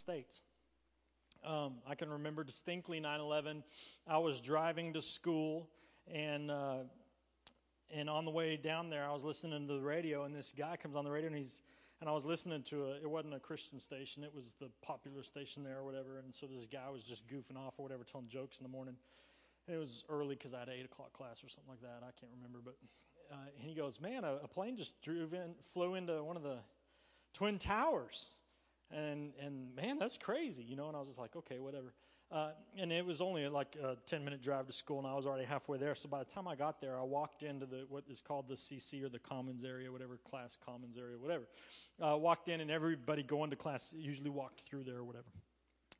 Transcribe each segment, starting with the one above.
States. Um, I can remember distinctly 9 11. I was driving to school, and, uh, and on the way down there, I was listening to the radio, and this guy comes on the radio, and he's and I was listening to it wasn't a Christian station, it was the popular station there or whatever. And so this guy was just goofing off or whatever, telling jokes in the morning. It was early because I had 8 o'clock class or something like that. I can't remember. But uh, and he goes, Man, a, a plane just drove in, flew into one of the Twin Towers. And, and man, that's crazy, you know. And I was just like, okay, whatever. Uh, and it was only like a 10 minute drive to school, and I was already halfway there. So by the time I got there, I walked into the what is called the CC or the Commons area, whatever, class Commons area, whatever. Uh, walked in, and everybody going to class usually walked through there or whatever.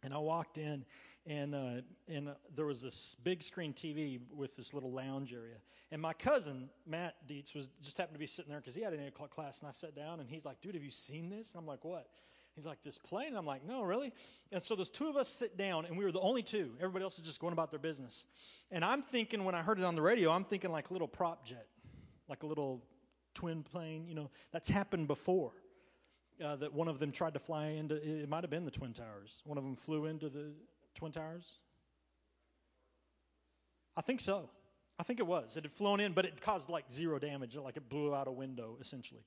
And I walked in, and uh, and there was this big screen TV with this little lounge area. And my cousin Matt Dietz was just happened to be sitting there because he had an eight o'clock class, and I sat down, and he's like, "Dude, have you seen this?" And I'm like, "What?" He's like, This plane? And I'm like, No, really? And so those two of us sit down, and we were the only two. Everybody else is just going about their business. And I'm thinking, when I heard it on the radio, I'm thinking like a little prop jet, like a little twin plane. You know, that's happened before. Uh, that one of them tried to fly into, it might have been the Twin Towers. One of them flew into the Twin Towers. I think so. I think it was. It had flown in, but it caused like zero damage, like it blew out a window, essentially.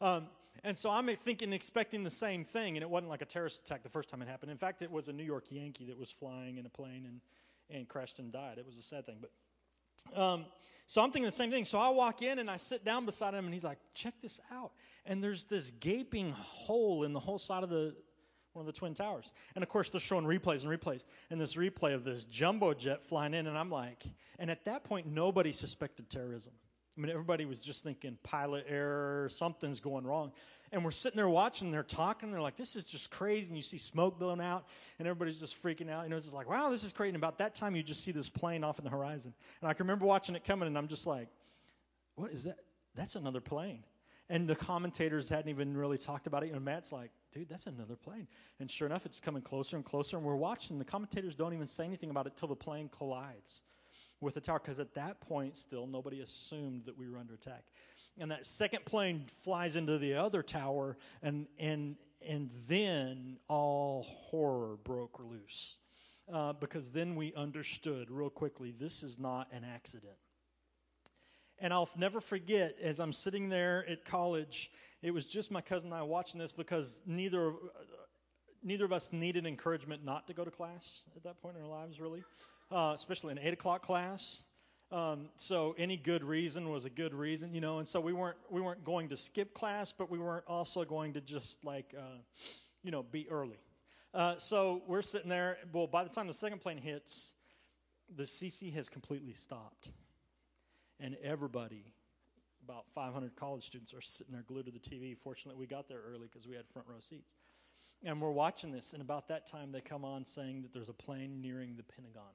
Um, and so I'm thinking, expecting the same thing, and it wasn't like a terrorist attack the first time it happened. In fact, it was a New York Yankee that was flying in a plane and, and crashed and died. It was a sad thing. But um, so I'm thinking the same thing. So I walk in and I sit down beside him, and he's like, "Check this out!" And there's this gaping hole in the whole side of the one of the twin towers. And of course, they're showing replays and replays, and this replay of this jumbo jet flying in, and I'm like, and at that point, nobody suspected terrorism. I mean, everybody was just thinking pilot error, something's going wrong. And we're sitting there watching, they're talking, they're like, this is just crazy. And you see smoke blowing out, and everybody's just freaking out. And it's just like, wow, this is crazy. And about that time, you just see this plane off in the horizon. And I can remember watching it coming, and I'm just like, what is that? That's another plane. And the commentators hadn't even really talked about it. And Matt's like, dude, that's another plane. And sure enough, it's coming closer and closer, and we're watching. The commentators don't even say anything about it till the plane collides with the tower because at that point, still, nobody assumed that we were under attack. And that second plane flies into the other tower, and, and, and then all horror broke loose. Uh, because then we understood real quickly this is not an accident. And I'll never forget, as I'm sitting there at college, it was just my cousin and I watching this because neither, neither of us needed encouragement not to go to class at that point in our lives, really uh, especially an eight o'clock class. Um, so any good reason was a good reason, you know. And so we weren't we weren't going to skip class, but we weren't also going to just like uh, you know be early. Uh, so we're sitting there. Well, by the time the second plane hits, the CC has completely stopped, and everybody, about 500 college students, are sitting there glued to the TV. Fortunately, we got there early because we had front row seats. And we're watching this, and about that time, they come on saying that there's a plane nearing the Pentagon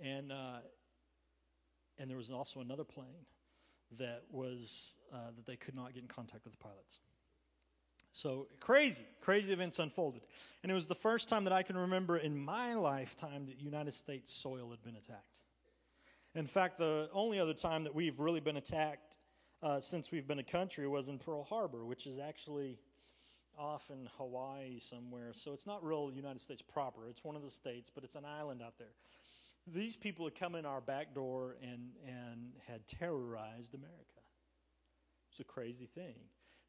and uh, and there was also another plane that was uh, that they could not get in contact with the pilots. So crazy, crazy events unfolded, and it was the first time that I can remember in my lifetime that United States soil had been attacked. In fact, the only other time that we've really been attacked uh, since we've been a country was in Pearl Harbor, which is actually off in Hawaii somewhere. So it's not real United States proper. It's one of the states, but it's an island out there these people had come in our back door and, and had terrorized America. It's a crazy thing.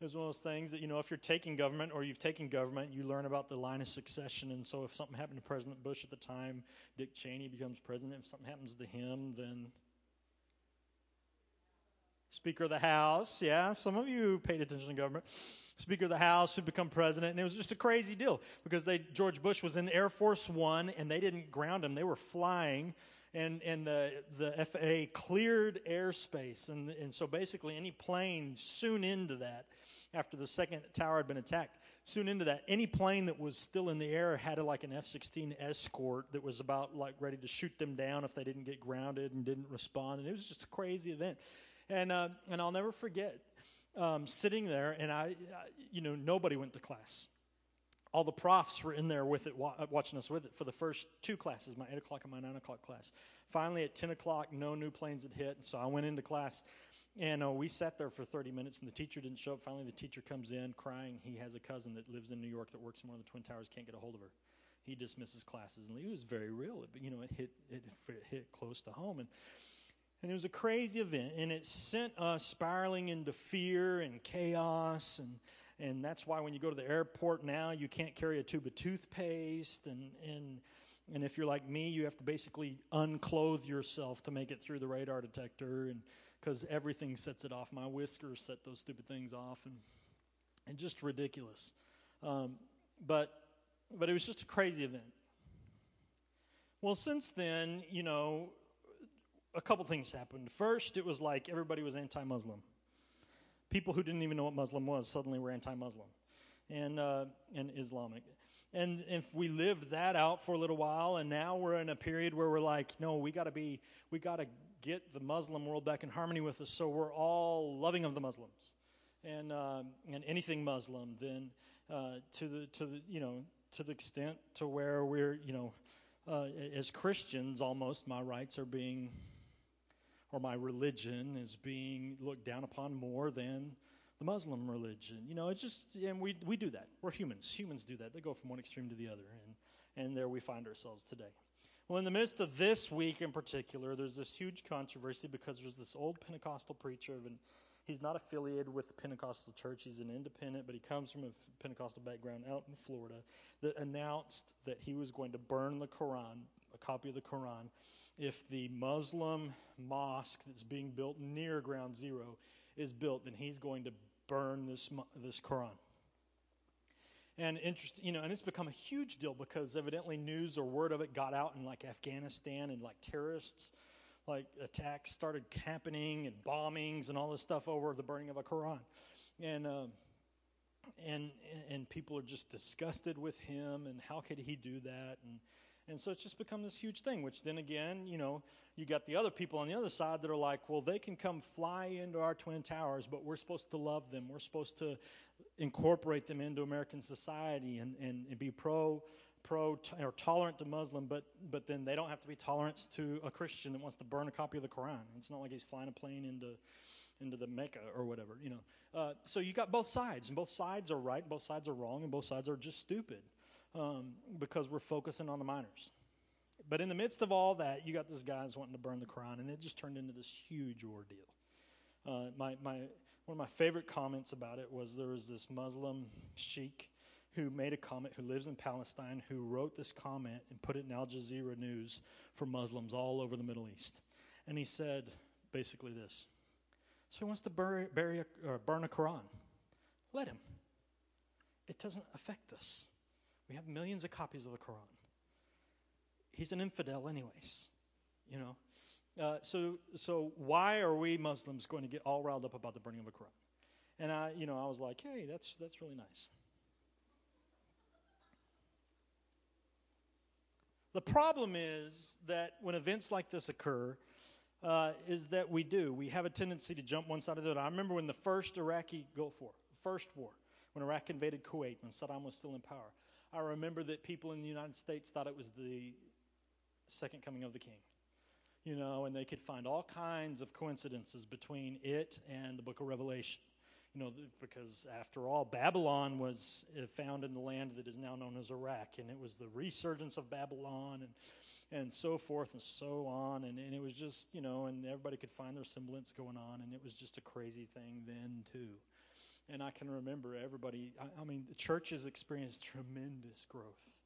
It was one of those things that, you know, if you're taking government or you've taken government, you learn about the line of succession. And so if something happened to President Bush at the time, Dick Cheney becomes president. If something happens to him, then Speaker of the House. Yeah, some of you paid attention to government. Speaker of the House would become president, and it was just a crazy deal because they George Bush was in Air Force One, and they didn't ground him; they were flying, and and the the FAA cleared airspace, and and so basically any plane soon into that, after the second tower had been attacked, soon into that, any plane that was still in the air had a, like an F-16 escort that was about like ready to shoot them down if they didn't get grounded and didn't respond, and it was just a crazy event, and uh, and I'll never forget um, sitting there, and I, you know, nobody went to class. All the profs were in there with it, watching us with it for the first two classes, my 8 o'clock and my 9 o'clock class. Finally, at 10 o'clock, no new planes had hit, so I went into class. And uh, we sat there for 30 minutes, and the teacher didn't show up. Finally, the teacher comes in crying. He has a cousin that lives in New York that works in one of the Twin Towers, can't get a hold of her. He dismisses classes, and it was very real. It, you know, it hit, it hit close to home. And, and it was a crazy event, and it sent us spiraling into fear and chaos. And, and that's why when you go to the airport now, you can't carry a tube of toothpaste. And, and, and if you're like me, you have to basically unclothe yourself to make it through the radar detector. And because everything sets it off. My whiskers set those stupid things off, and and just ridiculous. Um, but but it was just a crazy event. Well, since then, you know, a couple things happened. First, it was like everybody was anti-Muslim. People who didn't even know what Muslim was suddenly were anti-Muslim, and uh, and Islamic. And if we lived that out for a little while, and now we're in a period where we're like, no, we got to be, we got to get the Muslim world back in harmony with us so we're all loving of the Muslims and, um, and anything Muslim, then uh, to, the, to, the, you know, to the extent to where we're, you know, uh, as Christians almost, my rights are being, or my religion is being looked down upon more than the Muslim religion. You know, it's just, and we, we do that. We're humans. Humans do that. They go from one extreme to the other, and, and there we find ourselves today. Well, in the midst of this week in particular, there's this huge controversy because there's this old Pentecostal preacher, and he's not affiliated with the Pentecostal church. He's an independent, but he comes from a Pentecostal background out in Florida that announced that he was going to burn the Quran, a copy of the Quran, if the Muslim mosque that's being built near Ground Zero is built, then he's going to burn this, this Quran. And interest, you know, and it's become a huge deal because evidently news or word of it got out in like Afghanistan and like terrorists, like attacks started happening and bombings and all this stuff over the burning of a Quran, and um, and and people are just disgusted with him and how could he do that and and so it's just become this huge thing, which then again, you know, you got the other people on the other side that are like, well, they can come fly into our Twin Towers, but we're supposed to love them. We're supposed to incorporate them into American society and, and, and be pro pro or tolerant to Muslim, but but then they don't have to be tolerant to a Christian that wants to burn a copy of the Quran. It's not like he's flying a plane into into the Mecca or whatever, you know. Uh, so you got both sides, and both sides are right, and both sides are wrong, and both sides are just stupid um, because we're focusing on the minors. But in the midst of all that, you got this guy's wanting to burn the Quran, and it just turned into this huge ordeal. Uh, my, my, one of my favorite comments about it was there was this Muslim sheikh who made a comment, who lives in Palestine, who wrote this comment and put it in Al Jazeera News for Muslims all over the Middle East. And he said basically this So he wants to bury, bury a, burn a Quran. Let him. It doesn't affect us. We have millions of copies of the Quran. He's an infidel, anyways. You know, uh, so so why are we Muslims going to get all riled up about the burning of a Quran? And I, you know, I was like, hey, that's that's really nice. The problem is that when events like this occur, uh, is that we do. We have a tendency to jump one side or the other. I remember when the first Iraqi Gulf War, first war, when Iraq invaded Kuwait, when Saddam was still in power. I remember that people in the United States thought it was the second coming of the king. You know, and they could find all kinds of coincidences between it and the book of Revelation. You know, because after all, Babylon was uh, found in the land that is now known as Iraq, and it was the resurgence of Babylon and, and so forth and so on. And, and it was just, you know, and everybody could find their semblance going on, and it was just a crazy thing then, too. And I can remember everybody, I, I mean, the churches experienced tremendous growth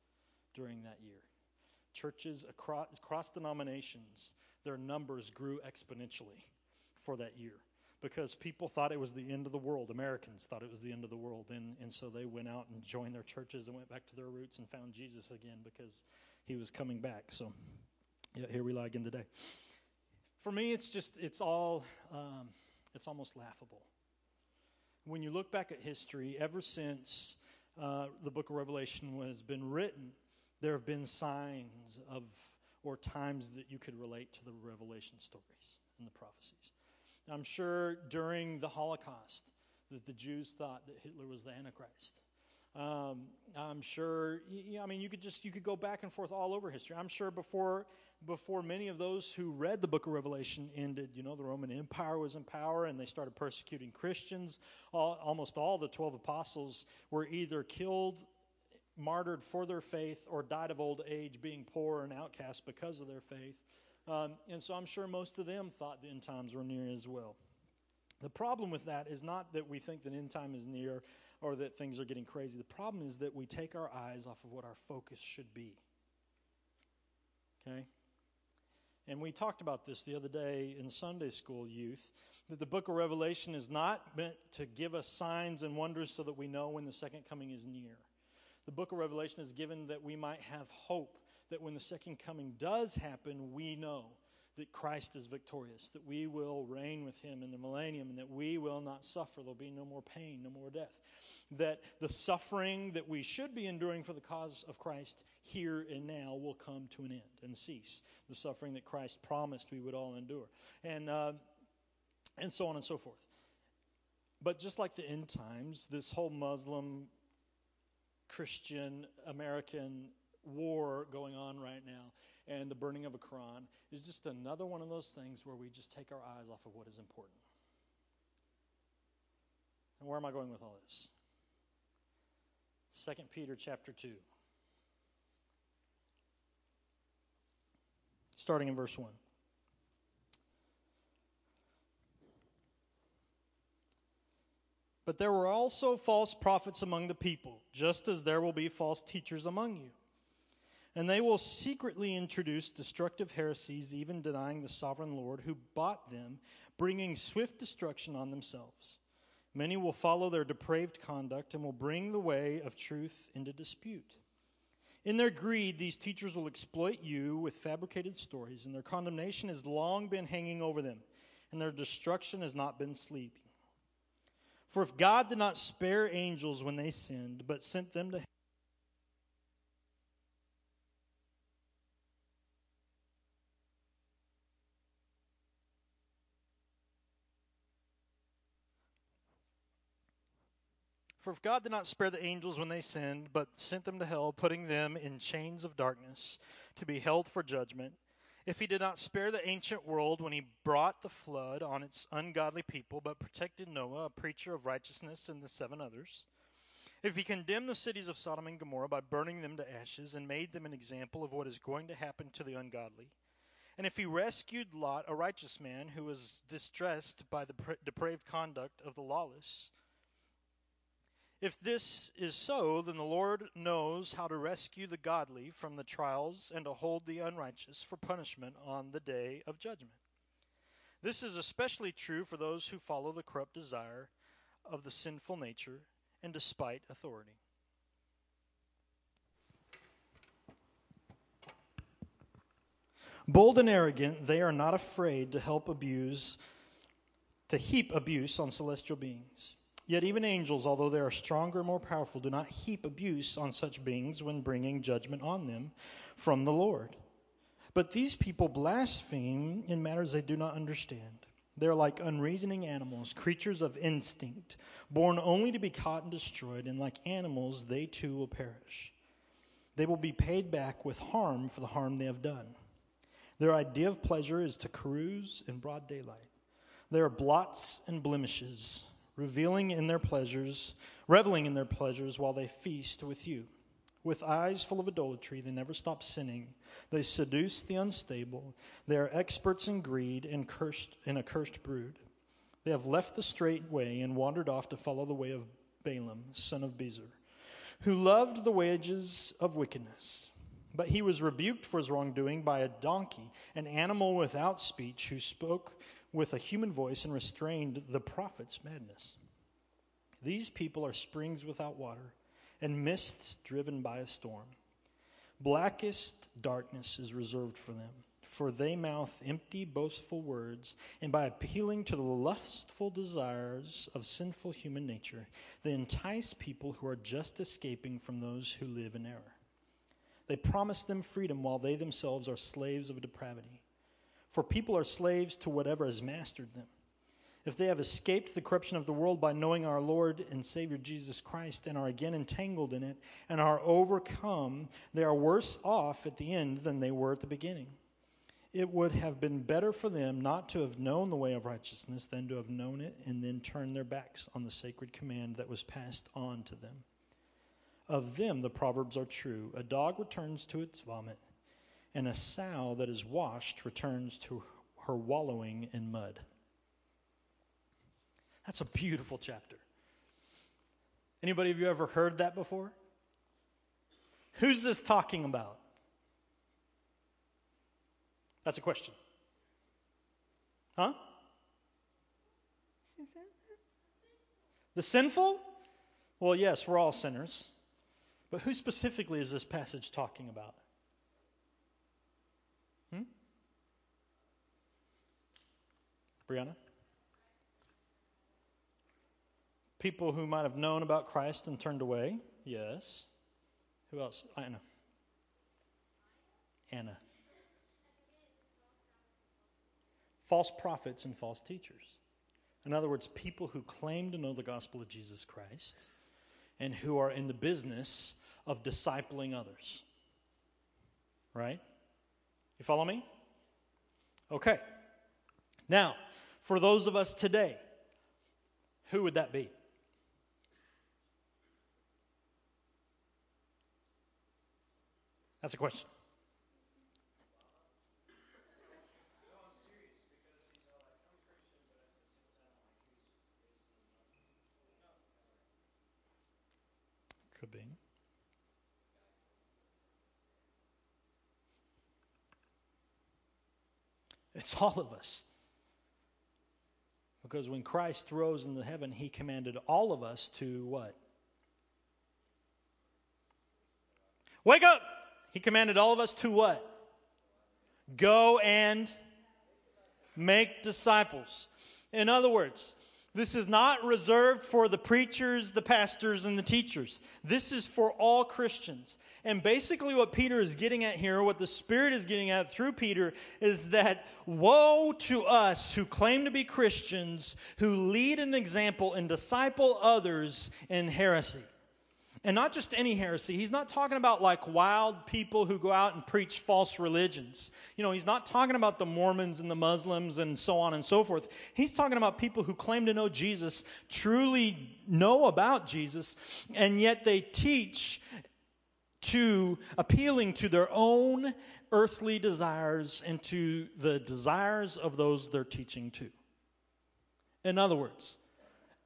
during that year. Churches across, across denominations, their numbers grew exponentially for that year because people thought it was the end of the world. Americans thought it was the end of the world. And, and so they went out and joined their churches and went back to their roots and found Jesus again because he was coming back. So yeah, here we lie again today. For me, it's just, it's all, um, it's almost laughable when you look back at history, ever since uh, the book of Revelation has been written, there have been signs of or times that you could relate to the Revelation stories and the prophecies. I'm sure during the Holocaust that the Jews thought that Hitler was the Antichrist. Um, I'm sure. I mean, you could just you could go back and forth all over history. I'm sure before before many of those who read the Book of Revelation ended, you know, the Roman Empire was in power and they started persecuting Christians. All, almost all the twelve apostles were either killed, martyred for their faith, or died of old age, being poor and outcast because of their faith. Um, and so I'm sure most of them thought the end times were near as well. The problem with that is not that we think that end time is near or that things are getting crazy. The problem is that we take our eyes off of what our focus should be. Okay? And we talked about this the other day in Sunday school youth that the book of Revelation is not meant to give us signs and wonders so that we know when the second coming is near. The book of Revelation is given that we might have hope that when the second coming does happen, we know that Christ is victorious, that we will reign with him in the millennium, and that we will not suffer. There'll be no more pain, no more death. That the suffering that we should be enduring for the cause of Christ here and now will come to an end and cease. The suffering that Christ promised we would all endure. And, uh, and so on and so forth. But just like the end times, this whole Muslim, Christian, American war going on right now and the burning of a Quran is just another one of those things where we just take our eyes off of what is important. And where am I going with all this? 2 Peter chapter 2. Starting in verse 1. But there were also false prophets among the people, just as there will be false teachers among you. And they will secretly introduce destructive heresies, even denying the sovereign Lord who bought them, bringing swift destruction on themselves. Many will follow their depraved conduct and will bring the way of truth into dispute. In their greed, these teachers will exploit you with fabricated stories, and their condemnation has long been hanging over them, and their destruction has not been sleeping. For if God did not spare angels when they sinned, but sent them to For if God did not spare the angels when they sinned, but sent them to hell, putting them in chains of darkness to be held for judgment, if he did not spare the ancient world when he brought the flood on its ungodly people, but protected Noah, a preacher of righteousness, and the seven others, if he condemned the cities of Sodom and Gomorrah by burning them to ashes and made them an example of what is going to happen to the ungodly, and if he rescued Lot, a righteous man who was distressed by the depraved conduct of the lawless, if this is so, then the Lord knows how to rescue the godly from the trials and to hold the unrighteous for punishment on the day of judgment. This is especially true for those who follow the corrupt desire of the sinful nature and despite authority. Bold and arrogant, they are not afraid to help abuse, to heap abuse on celestial beings. Yet even angels, although they are stronger and more powerful, do not heap abuse on such beings when bringing judgment on them from the Lord. But these people blaspheme in matters they do not understand. They're like unreasoning animals, creatures of instinct, born only to be caught and destroyed, and like animals, they too will perish. They will be paid back with harm for the harm they have done. Their idea of pleasure is to carouse in broad daylight. They are blots and blemishes revealing in their pleasures, reveling in their pleasures while they feast with you. With eyes full of idolatry, they never stop sinning. They seduce the unstable. They are experts in greed and cursed in a cursed brood. They have left the straight way and wandered off to follow the way of Balaam, son of Bezer, who loved the wages of wickedness. But he was rebuked for his wrongdoing by a donkey, an animal without speech, who spoke with a human voice and restrained the prophet's madness. These people are springs without water and mists driven by a storm. Blackest darkness is reserved for them, for they mouth empty, boastful words, and by appealing to the lustful desires of sinful human nature, they entice people who are just escaping from those who live in error. They promise them freedom while they themselves are slaves of depravity. For people are slaves to whatever has mastered them. if they have escaped the corruption of the world by knowing our Lord and Savior Jesus Christ and are again entangled in it and are overcome, they are worse off at the end than they were at the beginning. It would have been better for them not to have known the way of righteousness than to have known it and then turned their backs on the sacred command that was passed on to them. Of them, the Proverbs are true a dog returns to its vomit, and a sow that is washed returns to her wallowing in mud. That's a beautiful chapter. Anybody of you ever heard that before? Who's this talking about? That's a question. Huh? The sinful? Well, yes, we're all sinners. But who specifically is this passage talking about? Brianna? People who might have known about Christ and turned away. Yes. Who else? Uh, Anna. Anna. False prophets and false teachers. In other words, people who claim to know the gospel of Jesus Christ and who are in the business of discipling others. Right? You follow me? Okay. Now, for those of us today, who would that be? That's a question. Could be. It's all of us. Because when Christ rose into heaven, he commanded all of us to what? Wake up! He commanded all of us to what? Go and make disciples. In other words, this is not reserved for the preachers, the pastors, and the teachers. This is for all Christians. And basically, what Peter is getting at here, what the Spirit is getting at through Peter, is that woe to us who claim to be Christians, who lead an example and disciple others in heresy. And not just any heresy. He's not talking about like wild people who go out and preach false religions. You know, he's not talking about the Mormons and the Muslims and so on and so forth. He's talking about people who claim to know Jesus, truly know about Jesus, and yet they teach to appealing to their own earthly desires and to the desires of those they're teaching to. In other words,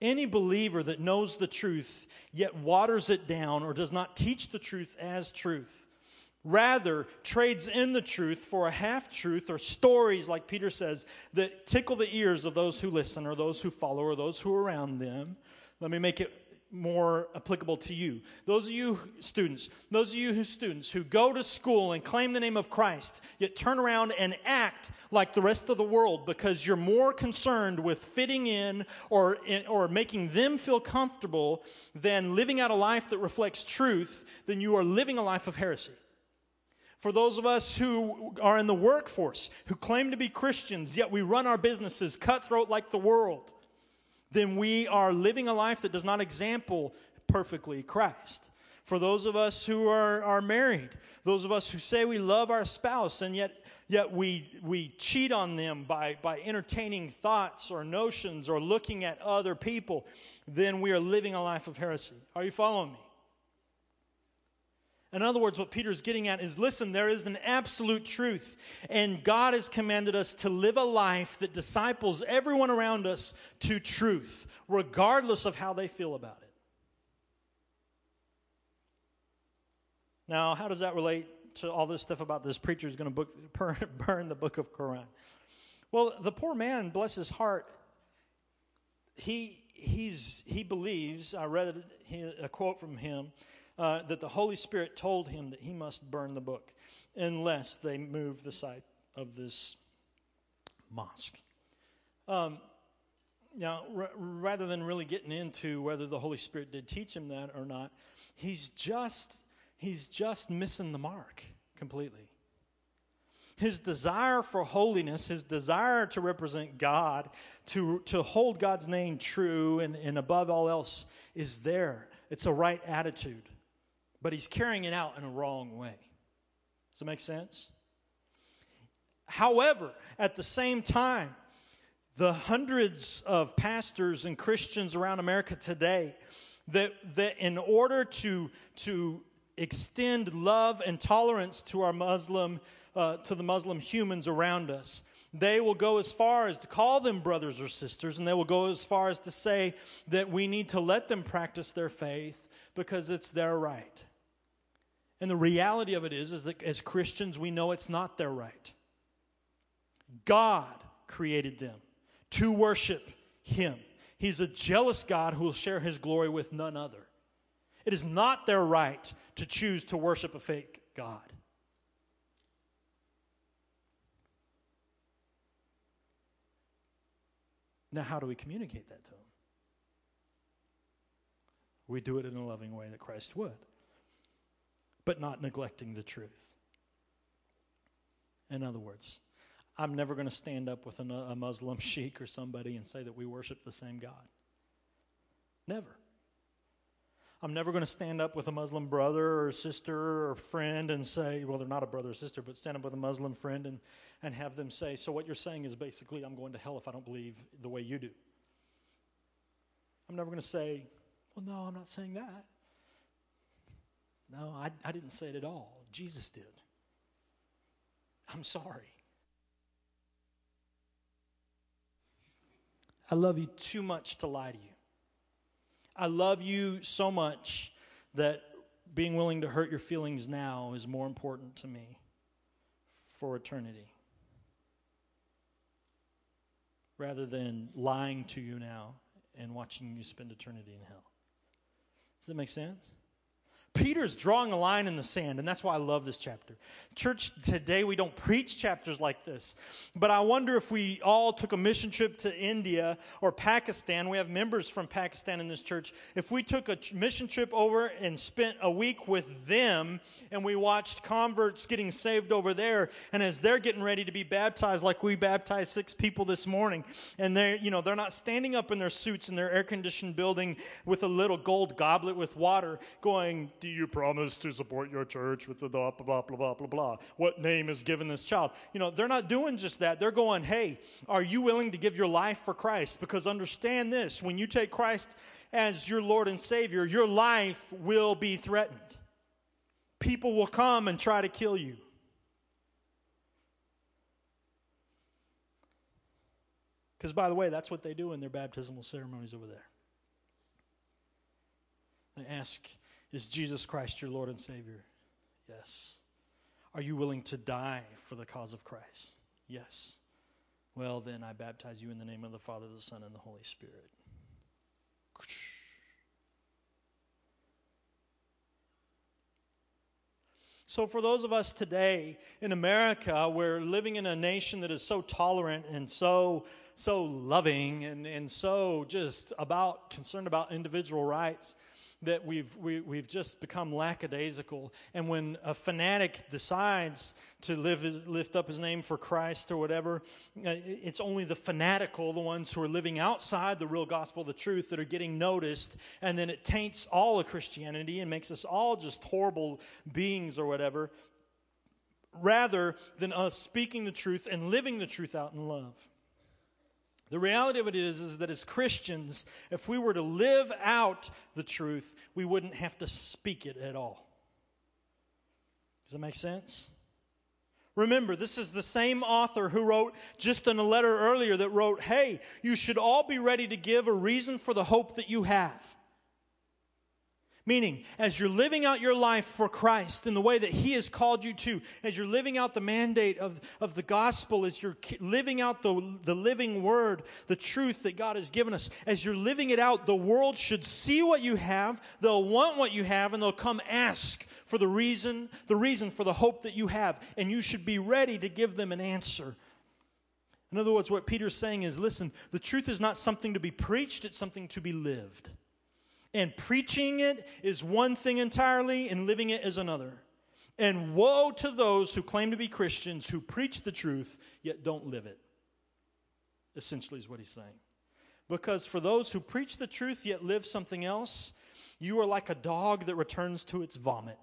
any believer that knows the truth yet waters it down or does not teach the truth as truth, rather trades in the truth for a half truth or stories, like Peter says, that tickle the ears of those who listen or those who follow or those who are around them. Let me make it more applicable to you. Those of you students, those of you who students who go to school and claim the name of Christ, yet turn around and act like the rest of the world because you're more concerned with fitting in or, or making them feel comfortable than living out a life that reflects truth, then you are living a life of heresy. For those of us who are in the workforce, who claim to be Christians, yet we run our businesses cutthroat like the world, then we are living a life that does not example perfectly Christ. For those of us who are, are married, those of us who say we love our spouse and yet, yet we, we cheat on them by, by entertaining thoughts or notions or looking at other people, then we are living a life of heresy. Are you following me? In other words, what Peter is getting at is listen, there is an absolute truth, and God has commanded us to live a life that disciples everyone around us to truth, regardless of how they feel about it. Now, how does that relate to all this stuff about this preacher who's going to burn the book of Quran? Well, the poor man, bless his heart, he, he's, he believes, I read a quote from him uh, that the Holy Spirit told him that he must burn the book unless they move the site of this mosque. Um, now, r- rather than really getting into whether the Holy Spirit did teach him that or not, he's just he's just missing the mark completely. His desire for holiness, his desire to represent God, to, to hold God's name true, and, and above all else, is there. It's a right attitude. But he's carrying it out in a wrong way. Does that make sense? However, at the same time, the hundreds of pastors and Christians around America today that, that in order to, to extend love and tolerance to our Muslim, uh, to the Muslim humans around us, they will go as far as to call them brothers or sisters, and they will go as far as to say that we need to let them practice their faith because it's their right. And the reality of it is, is that as Christians, we know it's not their right. God created them to worship Him. He's a jealous God who will share His glory with none other. It is not their right to choose to worship a fake God. Now, how do we communicate that to them? We do it in a loving way that Christ would, but not neglecting the truth. In other words, I'm never going to stand up with a Muslim sheikh or somebody and say that we worship the same God. Never. I'm never going to stand up with a Muslim brother or sister or friend and say, well, they're not a brother or sister, but stand up with a Muslim friend and, and have them say, so what you're saying is basically, I'm going to hell if I don't believe the way you do. I'm never going to say, well, no, I'm not saying that. No, I, I didn't say it at all. Jesus did. I'm sorry. I love you too much to lie to you. I love you so much that being willing to hurt your feelings now is more important to me for eternity rather than lying to you now and watching you spend eternity in hell. Does that make sense? Peter's drawing a line in the sand, and that's why I love this chapter. Church, today we don't preach chapters like this, but I wonder if we all took a mission trip to India or Pakistan. We have members from Pakistan in this church. If we took a mission trip over and spent a week with them and we watched converts getting saved over there, and as they're getting ready to be baptized, like we baptized six people this morning, and they're, you know, they're not standing up in their suits in their air conditioned building with a little gold goblet with water going, do you promise to support your church with the blah, blah, blah, blah, blah, blah? What name is given this child? You know, they're not doing just that. They're going, hey, are you willing to give your life for Christ? Because understand this when you take Christ as your Lord and Savior, your life will be threatened. People will come and try to kill you. Because, by the way, that's what they do in their baptismal ceremonies over there. They ask is Jesus Christ your Lord and Savior? Yes. Are you willing to die for the cause of Christ? Yes. Well, then I baptize you in the name of the Father, the Son, and the Holy Spirit. So, for those of us today in America, we're living in a nation that is so tolerant and so so loving and, and so just about concerned about individual rights that we've, we, have we have just become lackadaisical. And when a fanatic decides to live, lift up his name for Christ or whatever, uh, it's only the fanatical, the ones who are living outside the real gospel, the truth, that are getting noticed. And then it taints all of Christianity and makes us all just horrible beings or whatever, rather than us speaking the truth and living the truth out in love. The reality of it is, is that as Christians, if we were to live out the truth, we wouldn't have to speak it at all. Does that make sense? Remember, this is the same author who wrote just in a letter earlier that wrote, Hey, you should all be ready to give a reason for the hope that you have. Meaning, as you're living out your life for Christ in the way that He has called you to, as you're living out the mandate of, of the gospel, as you're living out the, the living word, the truth that God has given us, as you're living it out, the world should see what you have, they'll want what you have, and they'll come ask for the reason, the reason for the hope that you have. And you should be ready to give them an answer. In other words, what Peter's saying is listen, the truth is not something to be preached, it's something to be lived. And preaching it is one thing entirely, and living it is another. And woe to those who claim to be Christians who preach the truth yet don't live it. Essentially, is what he's saying. Because for those who preach the truth yet live something else, you are like a dog that returns to its vomit.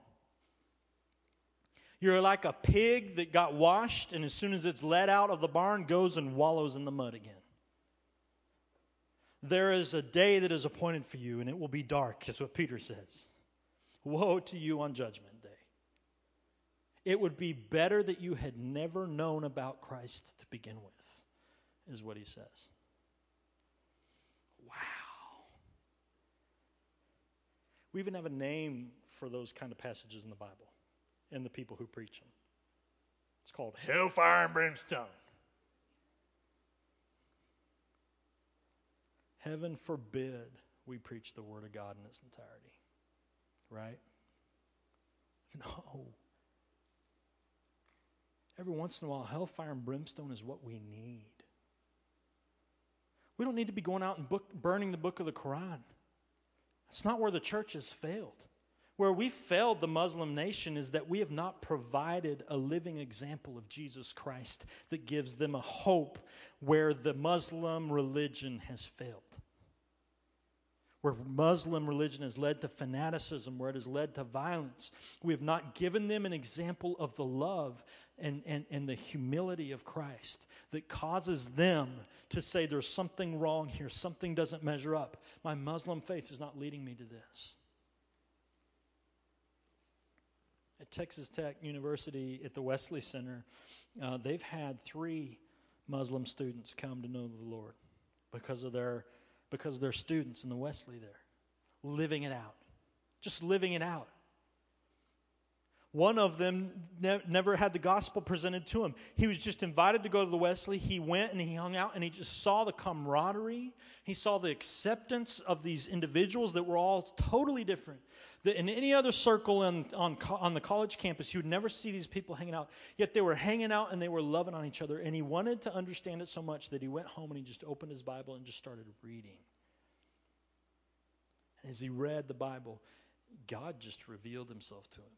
You're like a pig that got washed and as soon as it's let out of the barn goes and wallows in the mud again. There is a day that is appointed for you and it will be dark, is what Peter says. Woe to you on judgment day. It would be better that you had never known about Christ to begin with, is what he says. Wow. We even have a name for those kind of passages in the Bible and the people who preach them. It's called hellfire and brimstone. Heaven forbid we preach the Word of God in its entirety. Right? No. Every once in a while, hellfire and brimstone is what we need. We don't need to be going out and book, burning the book of the Quran. That's not where the church has failed. Where we failed the Muslim nation is that we have not provided a living example of Jesus Christ that gives them a hope where the Muslim religion has failed. Where Muslim religion has led to fanaticism, where it has led to violence. We have not given them an example of the love and, and, and the humility of Christ that causes them to say, There's something wrong here, something doesn't measure up. My Muslim faith is not leading me to this. Texas Tech University at the Wesley Center, uh, they've had three Muslim students come to know the Lord because of their because of their students in the Wesley there, living it out, just living it out. One of them ne- never had the gospel presented to him. He was just invited to go to the Wesley. He went and he hung out and he just saw the camaraderie. He saw the acceptance of these individuals that were all totally different. That in any other circle in, on, on the college campus, you would never see these people hanging out. Yet they were hanging out and they were loving on each other. And he wanted to understand it so much that he went home and he just opened his Bible and just started reading. And as he read the Bible, God just revealed himself to him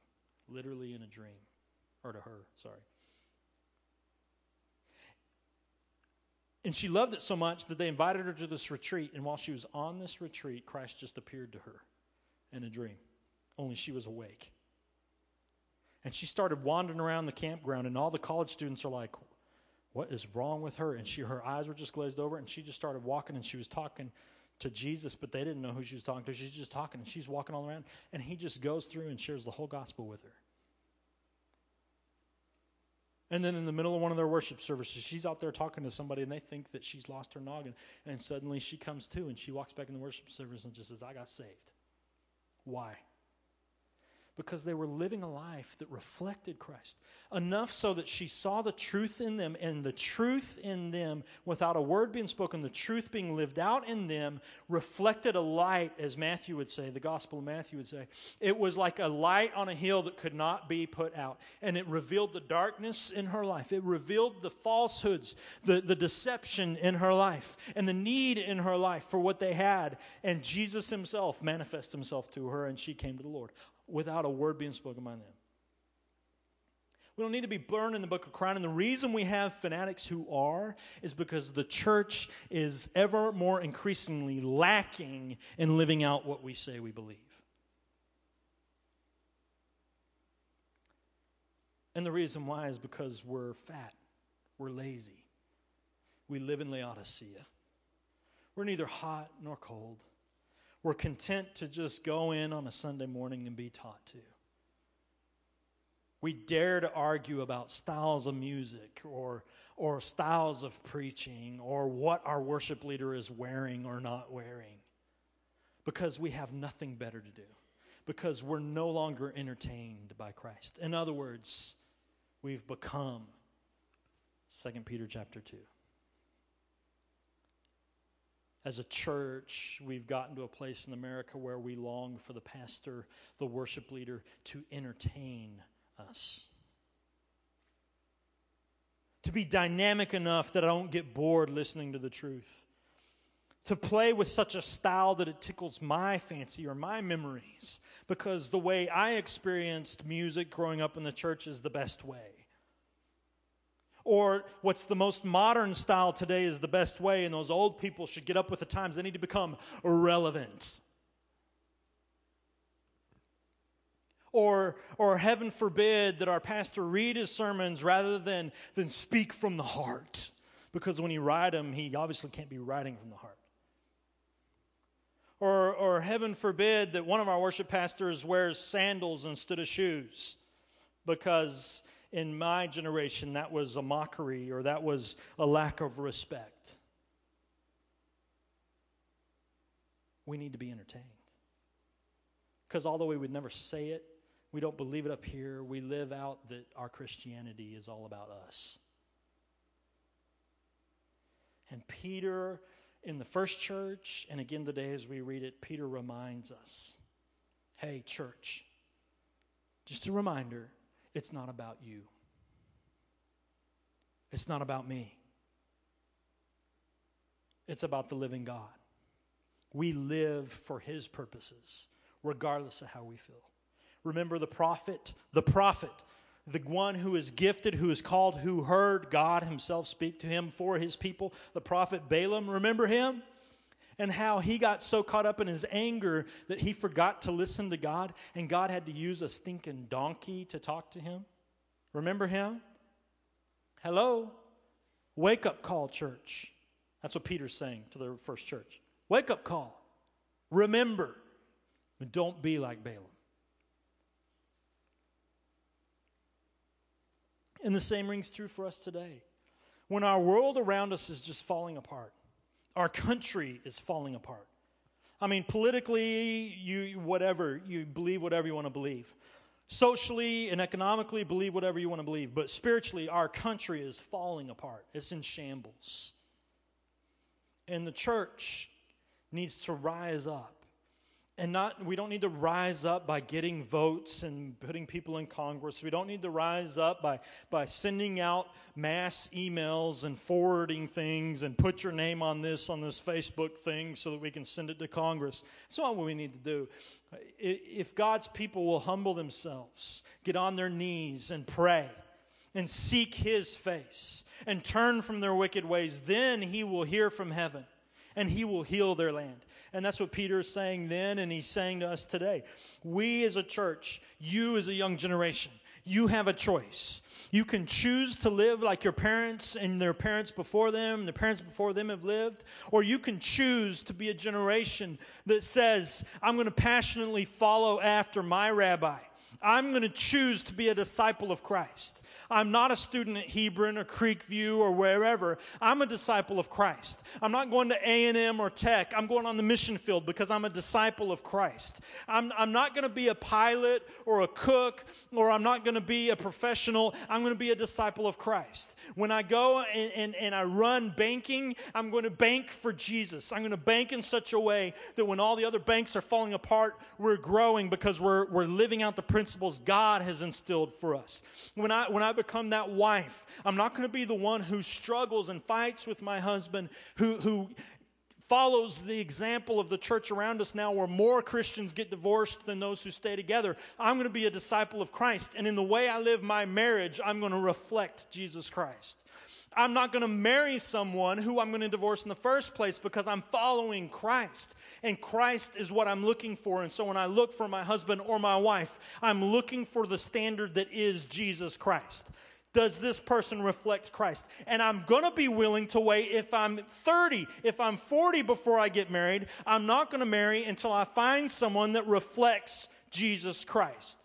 literally in a dream, or to her, sorry. And she loved it so much that they invited her to this retreat. And while she was on this retreat, Christ just appeared to her in a dream, only she was awake. And she started wandering around the campground, and all the college students are like, What is wrong with her? And she, her eyes were just glazed over, and she just started walking, and she was talking to Jesus, but they didn't know who she was talking to. She's just talking and she's walking all around, and he just goes through and shares the whole gospel with her. And then in the middle of one of their worship services, she's out there talking to somebody, and they think that she's lost her noggin. And suddenly she comes to, and she walks back in the worship service and just says, I got saved. Why? Because they were living a life that reflected Christ. Enough so that she saw the truth in them, and the truth in them, without a word being spoken, the truth being lived out in them, reflected a light, as Matthew would say, the Gospel of Matthew would say. It was like a light on a hill that could not be put out. And it revealed the darkness in her life, it revealed the falsehoods, the, the deception in her life, and the need in her life for what they had. And Jesus himself manifested himself to her, and she came to the Lord without a word being spoken by them. We don't need to be burned in the book of Quran. And the reason we have fanatics who are is because the church is ever more increasingly lacking in living out what we say we believe. And the reason why is because we're fat, we're lazy, we live in Laodicea. We're neither hot nor cold. We're content to just go in on a Sunday morning and be taught to. We dare to argue about styles of music or, or styles of preaching or what our worship leader is wearing or not wearing because we have nothing better to do, because we're no longer entertained by Christ. In other words, we've become 2 Peter chapter 2 as a church, we've gotten to a place in America where we long for the pastor, the worship leader, to entertain us. To be dynamic enough that I don't get bored listening to the truth. to play with such a style that it tickles my fancy or my memories because the way I experienced music growing up in the church is the best way. Or what's the most modern style today is the best way, and those old people should get up with the times. They need to become relevant. Or, or heaven forbid that our pastor read his sermons rather than, than speak from the heart. Because when he write them, he obviously can't be writing from the heart. Or, or heaven forbid that one of our worship pastors wears sandals instead of shoes. Because in my generation, that was a mockery or that was a lack of respect. We need to be entertained. Because although we would never say it, we don't believe it up here. We live out that our Christianity is all about us. And Peter, in the first church, and again today as we read it, Peter reminds us hey, church, just a reminder it's not about you, it's not about me, it's about the living God. We live for his purposes, regardless of how we feel. Remember the prophet, the prophet, the one who is gifted, who is called, who heard God himself speak to him for his people, the prophet Balaam. Remember him? And how he got so caught up in his anger that he forgot to listen to God, and God had to use a stinking donkey to talk to him. Remember him? Hello? Wake up call, church. That's what Peter's saying to the first church. Wake up call. Remember. Don't be like Balaam. And the same rings true for us today. When our world around us is just falling apart, our country is falling apart. I mean, politically, you whatever, you believe whatever you want to believe. Socially and economically, believe whatever you want to believe. But spiritually, our country is falling apart. It's in shambles. And the church needs to rise up and not we don't need to rise up by getting votes and putting people in congress. We don't need to rise up by by sending out mass emails and forwarding things and put your name on this on this facebook thing so that we can send it to congress. That's not what we need to do. If god's people will humble themselves get on their knees and pray and seek his face and turn from their wicked ways then he will hear from heaven and he will heal their land. And that's what Peter is saying then, and he's saying to us today. We as a church, you as a young generation, you have a choice. You can choose to live like your parents and their parents before them, the parents before them have lived, or you can choose to be a generation that says, I'm going to passionately follow after my rabbi. I'm going to choose to be a disciple of Christ. I'm not a student at Hebron or Creekview or wherever. I'm a disciple of Christ. I'm not going to A&M or Tech. I'm going on the mission field because I'm a disciple of Christ. I'm, I'm not going to be a pilot or a cook or I'm not going to be a professional. I'm going to be a disciple of Christ. When I go and, and, and I run banking, I'm going to bank for Jesus. I'm going to bank in such a way that when all the other banks are falling apart, we're growing because we're, we're living out the principles principles God has instilled for us. When I, when I become that wife, I'm not going to be the one who struggles and fights with my husband, who, who follows the example of the church around us now where more Christians get divorced than those who stay together. I'm going to be a disciple of Christ. And in the way I live my marriage, I'm going to reflect Jesus Christ. I'm not going to marry someone who I'm going to divorce in the first place because I'm following Christ. And Christ is what I'm looking for. And so when I look for my husband or my wife, I'm looking for the standard that is Jesus Christ. Does this person reflect Christ? And I'm going to be willing to wait if I'm 30, if I'm 40 before I get married. I'm not going to marry until I find someone that reflects Jesus Christ.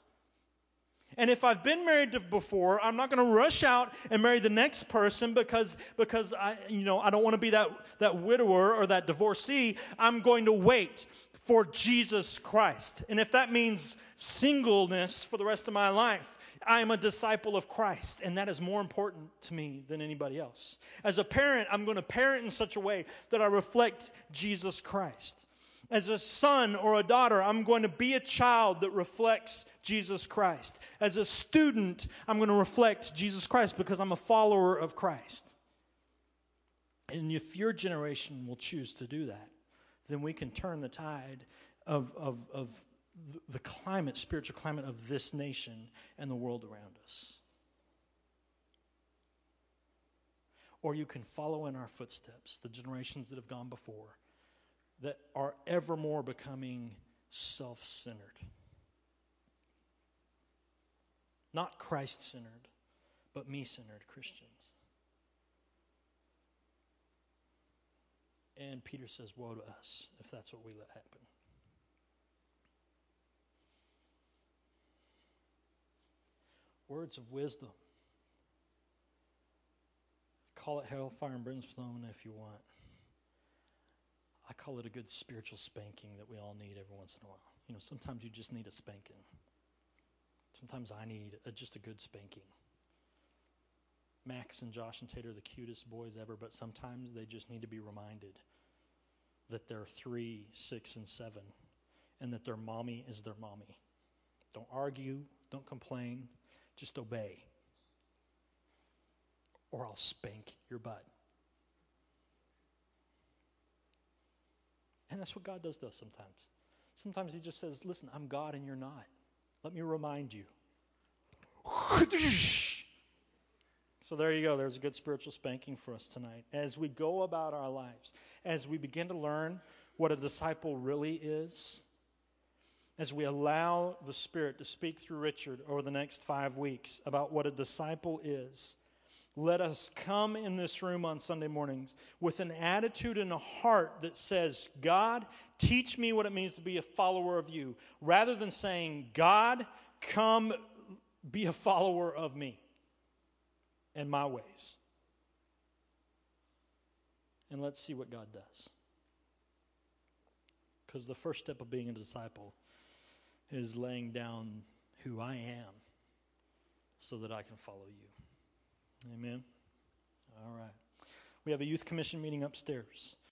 And if I've been married before, I'm not going to rush out and marry the next person because, because I, you know, I don't want to be that, that widower or that divorcee. I'm going to wait for Jesus Christ. And if that means singleness for the rest of my life, I am a disciple of Christ, and that is more important to me than anybody else. As a parent, I'm going to parent in such a way that I reflect Jesus Christ. As a son or a daughter, I'm going to be a child that reflects Jesus Christ. As a student, I'm going to reflect Jesus Christ because I'm a follower of Christ. And if your generation will choose to do that, then we can turn the tide of, of, of the climate, spiritual climate of this nation and the world around us. Or you can follow in our footsteps, the generations that have gone before, that are ever more becoming self centered. Not Christ centered, but me centered Christians. And Peter says, Woe to us if that's what we let happen. Words of wisdom. Call it hellfire and brimstone if you want. I call it a good spiritual spanking that we all need every once in a while. You know, sometimes you just need a spanking. Sometimes I need a, just a good spanking. Max and Josh and Tate are the cutest boys ever, but sometimes they just need to be reminded that they're three, six, and seven, and that their mommy is their mommy. Don't argue, don't complain, just obey. Or I'll spank your butt. And that's what God does to us sometimes. Sometimes He just says, Listen, I'm God and you're not. Let me remind you. So there you go. There's a good spiritual spanking for us tonight. As we go about our lives, as we begin to learn what a disciple really is, as we allow the Spirit to speak through Richard over the next five weeks about what a disciple is, let us come in this room on Sunday mornings with an attitude and a heart that says, God, teach me what it means to be a follower of you, rather than saying, God, come be a follower of me and my ways. And let's see what God does. Because the first step of being a disciple is laying down who I am so that I can follow you. Amen. All right. We have a youth commission meeting upstairs.